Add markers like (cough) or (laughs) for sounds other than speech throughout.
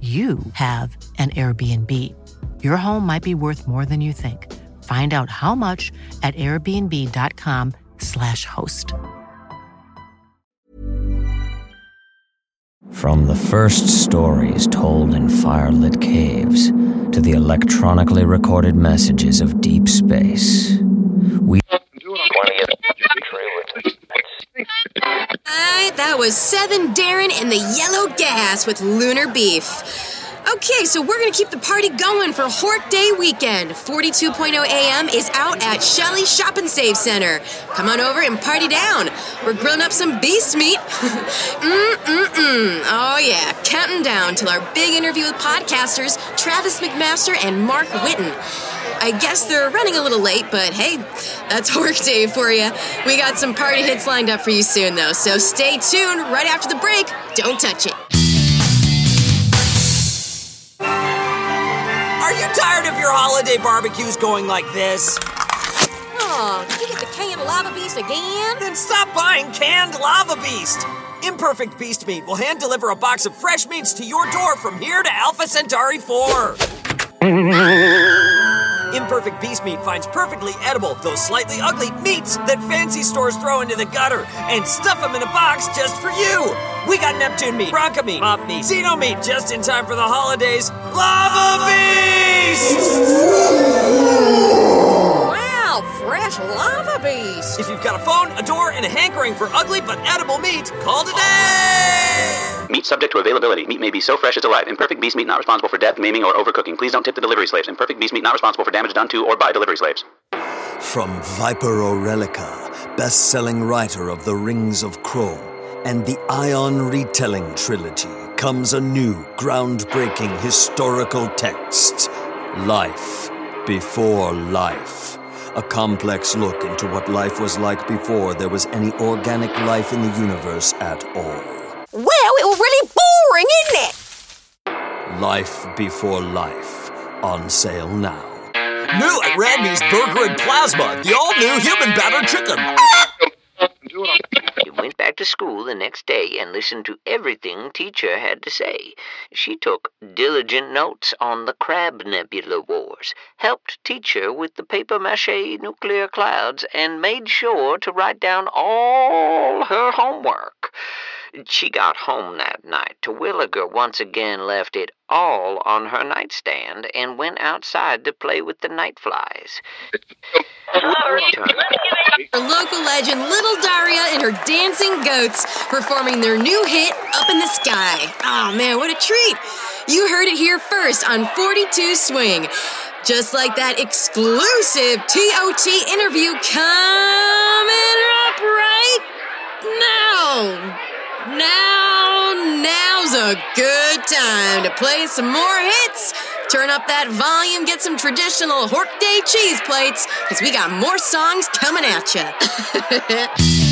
you have an Airbnb. Your home might be worth more than you think. Find out how much at airbnb.com/slash host. From the first stories told in firelit caves to the electronically recorded messages of deep space, we was Seven Darren and the Yellow Gas with Lunar Beef. Okay, so we're gonna keep the party going for Hork Day weekend. 42.0 AM is out at Shelley Shop and Save Center. Come on over and party down. We're grilling up some beast meat. (laughs) Mm-mm-mm. Oh yeah, counting down till our big interview with podcasters Travis McMaster and Mark Whitten. I guess they're running a little late, but hey, that's (laughs) work day for you. We got some party hits lined up for you soon, though, so stay tuned right after the break. Don't touch it. Are you tired of your holiday barbecues going like this? Oh, did you get the canned lava beast again? Then stop buying canned Lava Beast! Imperfect Beast Meat will hand deliver a box of fresh meats to your door from here to Alpha Centauri 4. (laughs) Imperfect Beast Meat finds perfectly edible, though slightly ugly, meats that fancy stores throw into the gutter and stuff them in a box just for you. We got Neptune meat, Bronca meat, Mop meat, Xeno meat just in time for the holidays. Lava Beast! Wow, fresh lava beast. If you've got a phone, a door, and a hankering for ugly but edible meat, call today! Meat subject to availability. Meat may be so fresh it's alive. Imperfect beast meat not responsible for death, maiming, or overcooking. Please don't tip the delivery slaves. Imperfect beast meat not responsible for damage done to or by delivery slaves. From Viper Aurelica, best-selling writer of The Rings of Chrome and the Ion Retelling Trilogy, comes a new, groundbreaking historical text, Life Before Life. A complex look into what life was like before there was any organic life in the universe at all. Well, it was really boring, isn't it? Life Before Life, on sale now. New at Randy's Burger and Plasma, the all-new human battered chicken. He went back to school the next day and listened to everything teacher had to say. She took diligent notes on the Crab Nebula Wars, helped teacher with the paper mache nuclear clouds, and made sure to write down all her homework. She got home that night. Terwilliger once again left it all on her nightstand and went outside to play with the night flies. (laughs) Our local legend, Little Daria and her dancing goats, performing their new hit, Up in the Sky. Oh man, what a treat! You heard it here first on 42 Swing. Just like that exclusive TOT interview coming up right now. Now, now's a good time to play some more hits. Turn up that volume, get some traditional Hork Day cheese plates, because we got more songs coming at you. (laughs)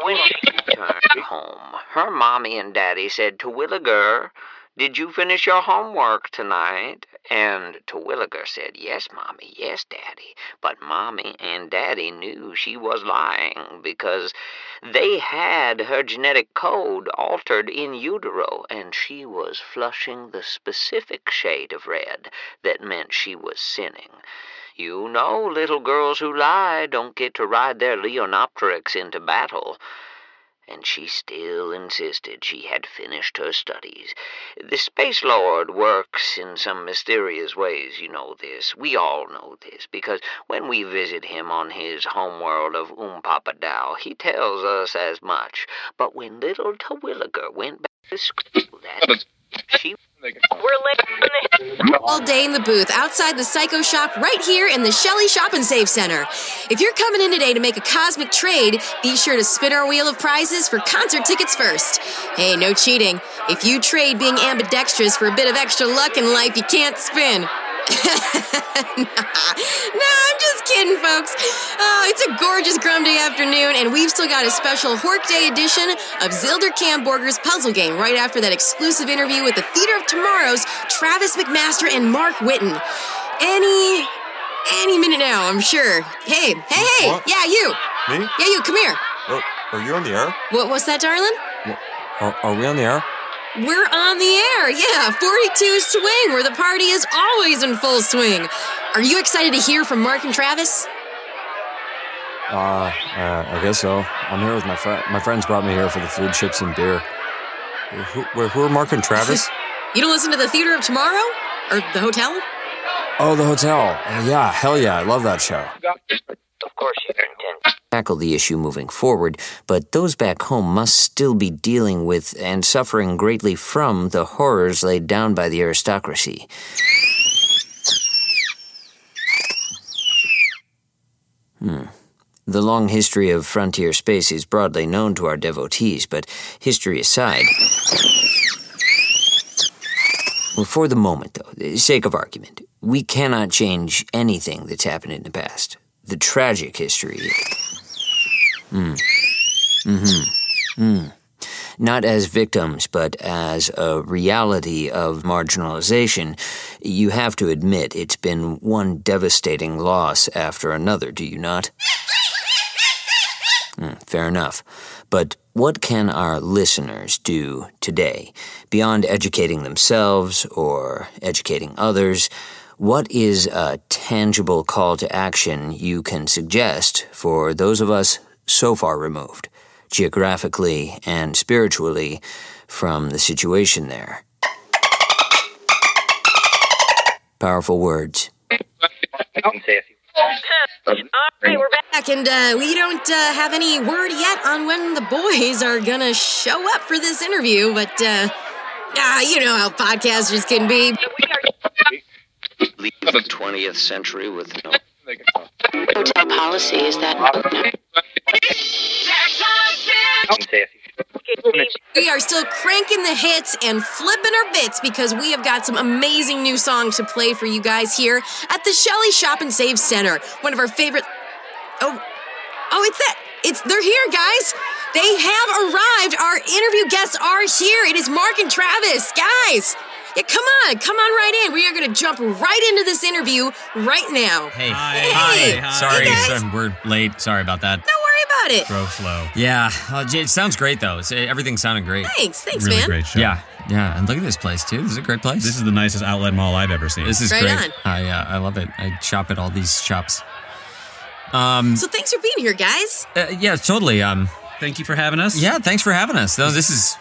When she returned home, her mommy and daddy said, Terwilliger, did you finish your homework tonight? And Terwilliger said, Yes, Mommy, yes, Daddy. But Mommy and Daddy knew she was lying because they had her genetic code altered in utero, and she was flushing the specific shade of red that meant she was sinning. You know, little girls who lie don't get to ride their Leonopteryx into battle. And she still insisted she had finished her studies. The Space Lord works in some mysterious ways, you know this. We all know this, because when we visit him on his homeworld of Umpapadao, he tells us as much. But when little Terwilliger went back to school, that she (laughs) All day in the booth outside the Psycho Shop right here in the Shelley Shop and Save Center. If you're coming in today to make a cosmic trade, be sure to spin our wheel of prizes for concert tickets first. Hey, no cheating. If you trade being ambidextrous for a bit of extra luck in life, you can't spin. (laughs) nah, I'm just kidding, folks. Oh, it's a gorgeous Grum Day afternoon, and we've still got a special Hork Day edition of Zilder Camborger's puzzle game right after that exclusive interview with the Theater of Tomorrow's Travis McMaster and Mark Whitten. Any, any minute now, I'm sure. Hey, hey, hey, What? yeah, you. Me? Yeah, you, come here. Oh, are you on the air? What, what's that, darling? Are, are we on the air? We're on the air, yeah, 42 Swing, where the party is always in full swing. Are you excited to hear from Mark and Travis? Uh, uh, I guess so. I'm here with my friend. My friends brought me here for the food, chips, and beer. Who, who, who are Mark and Travis? (laughs) You don't listen to the Theater of Tomorrow? Or the hotel? oh, the hotel. Yeah, hell yeah, I love that show. Course you to tackle the issue moving forward, but those back home must still be dealing with and suffering greatly from the horrors laid down by the aristocracy. Hmm. The long history of frontier space is broadly known to our devotees, but history aside. Well, for the moment, though, the sake of argument, we cannot change anything that's happened in the past. The tragic history. Hmm. Mm-hmm. Hmm. Not as victims, but as a reality of marginalization. You have to admit it's been one devastating loss after another, do you not? Hmm, fair enough. But what can our listeners do today? Beyond educating themselves or educating others, what is a tangible call to action you can suggest for those of us so far removed, geographically and spiritually, from the situation there? Powerful words. All right, we're back, and uh, we don't uh, have any word yet on when the boys are gonna show up for this interview, but uh, ah, you know how podcasters can be. Leave the 20th century with no. Hotel policy is that We are still cranking the hits and flipping our bits because we have got some amazing new songs to play for you guys here at the Shelley Shop and Save Center. One of our favorite. Oh, oh, it's that. It's they're here, guys. They have arrived. Our interview guests are here. It is Mark and Travis, guys. Yeah, come on, come on right in. We are going to jump right into this interview right now. Hey, Hey. hi. Sorry, Hey, guys. son, we're late. Sorry about that. Don't worry about it. Go slow. Yeah, uh, it sounds great though. It's, everything sounded great. Thanks, thanks, really man. great show. Yeah, yeah, and look at this place too. This is a great place. This is the nicest outlet mall I've ever seen. This is Right great. on. I uh, I love it. I shop at all these shops. Um, So thanks for being here, guys. uh, yeah, totally. Um, Thank you for having us. yeah, thanks for having us. No, this is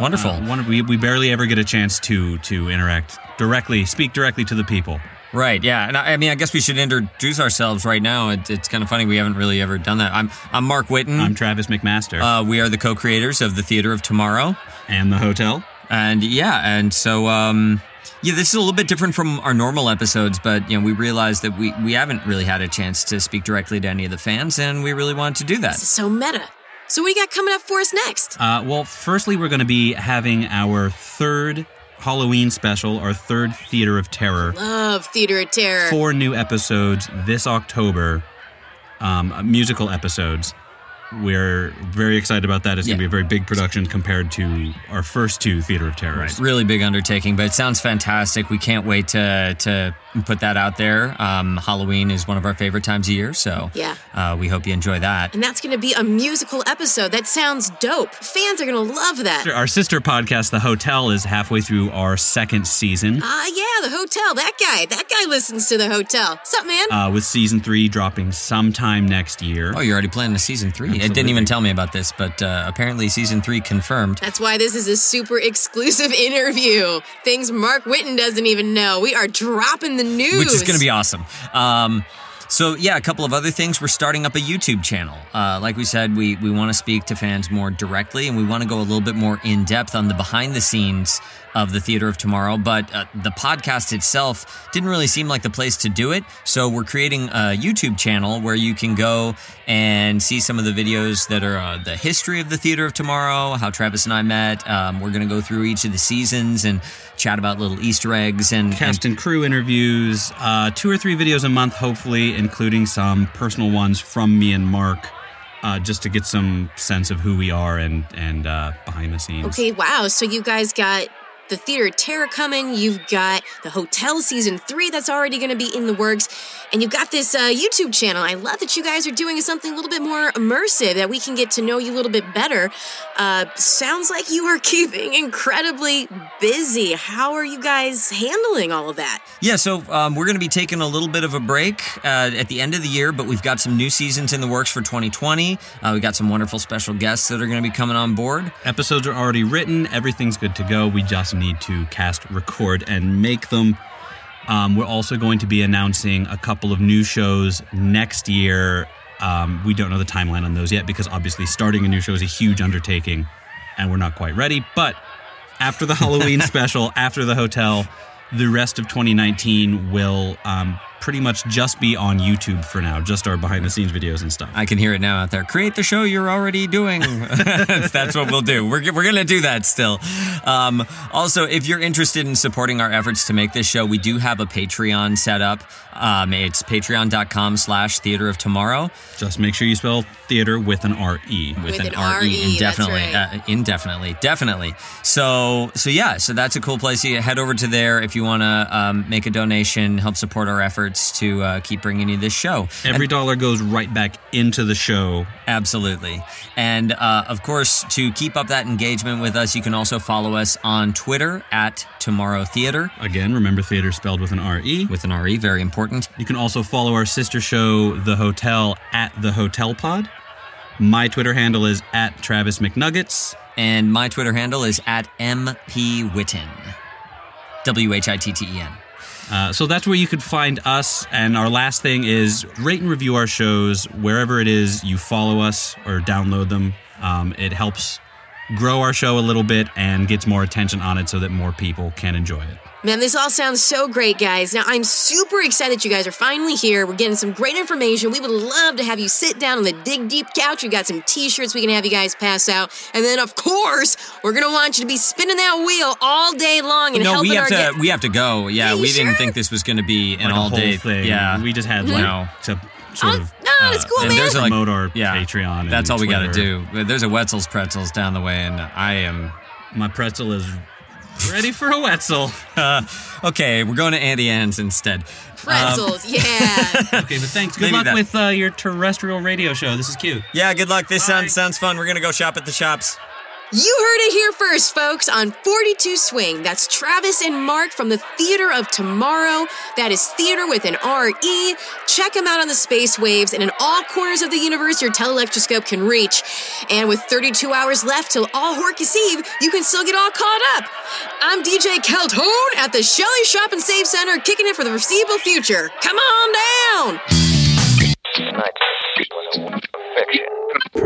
wonderful. Uh, one, we, we barely ever get a chance to to interact directly, speak directly to the people. Right. Yeah. And I, I mean, I guess we should introduce ourselves right now. It, it's kind of funny we haven't really ever done that. I'm I'm Mark Whitten. I'm Travis McMaster. Uh, we are the co-creators of the Theater of Tomorrow. and the hotel. And yeah, and so um, yeah, this is a little bit different from our normal episodes, but you know, we realized that we we haven't really had a chance to speak directly to any of the fans, and we really wanted to do This is that. so meta. So what do you got coming up for us next? Uh, well, firstly, we're going to be having our third Halloween special, our third Theater of Terror. Love Theater of Terror. Four new episodes this October, um, musical episodes. We're very excited about that. It's going to be a very big production compared to our first two Theater of Terrors. Really big undertaking, but it sounds fantastic. We can't wait to to put that out there. Um, Halloween is one of our favorite times of year, so Yeah. uh, we hope you enjoy that. And that's going to be a musical episode. That sounds dope. Fans are going to love that. Our sister podcast, The Hotel, is halfway through our second season. Ah, yeah, the hotel. That guy. That guy listens to the hotel. What's up, man? Uh, with season three dropping sometime next year. Oh, you're already planning a season three. It didn't even tell me about this, but uh, apparently season three confirmed. That's why this is a super exclusive (laughs) interview. Things Mark Whitten doesn't even know. We are dropping the news. which is going to be awesome. Um, so yeah, a couple of other things. We're starting up a YouTube channel. Uh, like we said, we we want to speak to fans more directly, and we want to go a little bit more in depth on the behind the scenes of the Theater of Tomorrow. But uh, the podcast itself didn't really seem like the place to do it. So we're creating a YouTube channel where you can go and see some of the videos that are uh, the history of the Theater of Tomorrow, how Travis and I met. Um, we're going to go through each of the seasons and chat about little Easter eggs and Cast and crew interviews, uh, two or three videos a month, hopefully, including some personal ones from me and Mark, uh, just to get some sense of who we are and and uh, behind the scenes. Okay, wow. So you guys got the Theater of Terror coming. You've got the Hotel season three that's already going to be in the works. And you've got this uh, YouTube channel. I love that you guys are doing something a little bit more immersive, that we can get to know you a little bit better. Uh, sounds like you are (laughs) keeping incredibly busy. How are you guys handling all of that? Yeah, so um, we're going to be taking a little bit of a break uh, at the end of the year, but we've got some new seasons in the works for 2020. Uh, we got some wonderful special guests that are going to be coming on board. Episodes are already written, everything's good to go. We just need to cast, record, and make them. Um, we're also going to be announcing a couple of new shows next year. Um, we don't know the timeline on those yet because obviously starting a new show is a huge undertaking and we're not quite ready. But after the Halloween (laughs) special, after the hotel, the rest of 2019 will um, pretty much just be on YouTube for now, just our behind the scenes videos and stuff. I can hear it now out there. Create the show you're already doing. (laughs) (laughs) That's what we'll do. We're, we're going to do that still. Um, also, if you're interested in supporting our efforts to make this show, we do have a Patreon set up. Um, it's patreon.com slash theater of tomorrow. Just make sure you spell theater with an R-E. With, With an, an R-E, R-E, indefinitely. that's Uh, indefinitely. Definitely. So, so yeah, so that's a cool place. You head over to there if you want to um, make a donation, help support our efforts to uh, keep bringing you this show. Every dollar goes right back into the show. Absolutely. And uh, of course, to keep up that engagement with us, you can also follow us on Twitter at Tomorrow Theater. Again, remember theater spelled with an R-E. With an R-E, very important. You can also follow our sister show, The Hotel, at The Hotel Pod. My Twitter handle is at Travis McNuggets. And my Twitter handle is at MP Whitten. W H I T T E N. Uh, so that's where you could find us. And our last thing is rate and review our shows wherever it is you follow us or download them. Um, it helps grow our show a little bit and gets more attention on it so that more people can enjoy it. Man, this all sounds so great, guys. Now, I'm super excited that you guys are finally here. We're getting some great information. We would love to have you sit down on the Dig Deep couch. We've got some t shirts we can have you guys pass out. And then, of course, we're going to want you to be spinning that wheel all day long and no, helping we have our to. guests. We have to go. Yeah, Are you we didn't think this was going to be an Like all whole day thing. Yeah, We just had Mhm. like No. to sort of no, it's cool, and man. there's a, like, promote our yeah, Patreon. That's all we got to do. There's a Wetzel's Pretzels down the way, and I am. My pretzel is ready for a Wetzel. (laughs) Uh, okay, we're going to Auntie Anne's instead. Pretzels, yeah. (laughs) okay, but thanks. Good Maybe luck that- with uh, your terrestrial radio show. This is cute. Yeah, good luck. This sounds sounds fun. We're gonna go shop at the shops. You heard it here first, folks, on 42 Swing. That's Travis and Mark from the Theater of Tomorrow. That is theater with an R-E. Check them out on the space waves and in all corners of the universe your telelectroscope can reach. And with 32 hours left till all Horcus Eve, you can still get all caught up. I'm DJ Keltone at the Shelley Shop and Save Center, kicking it for the foreseeable future. Come on down!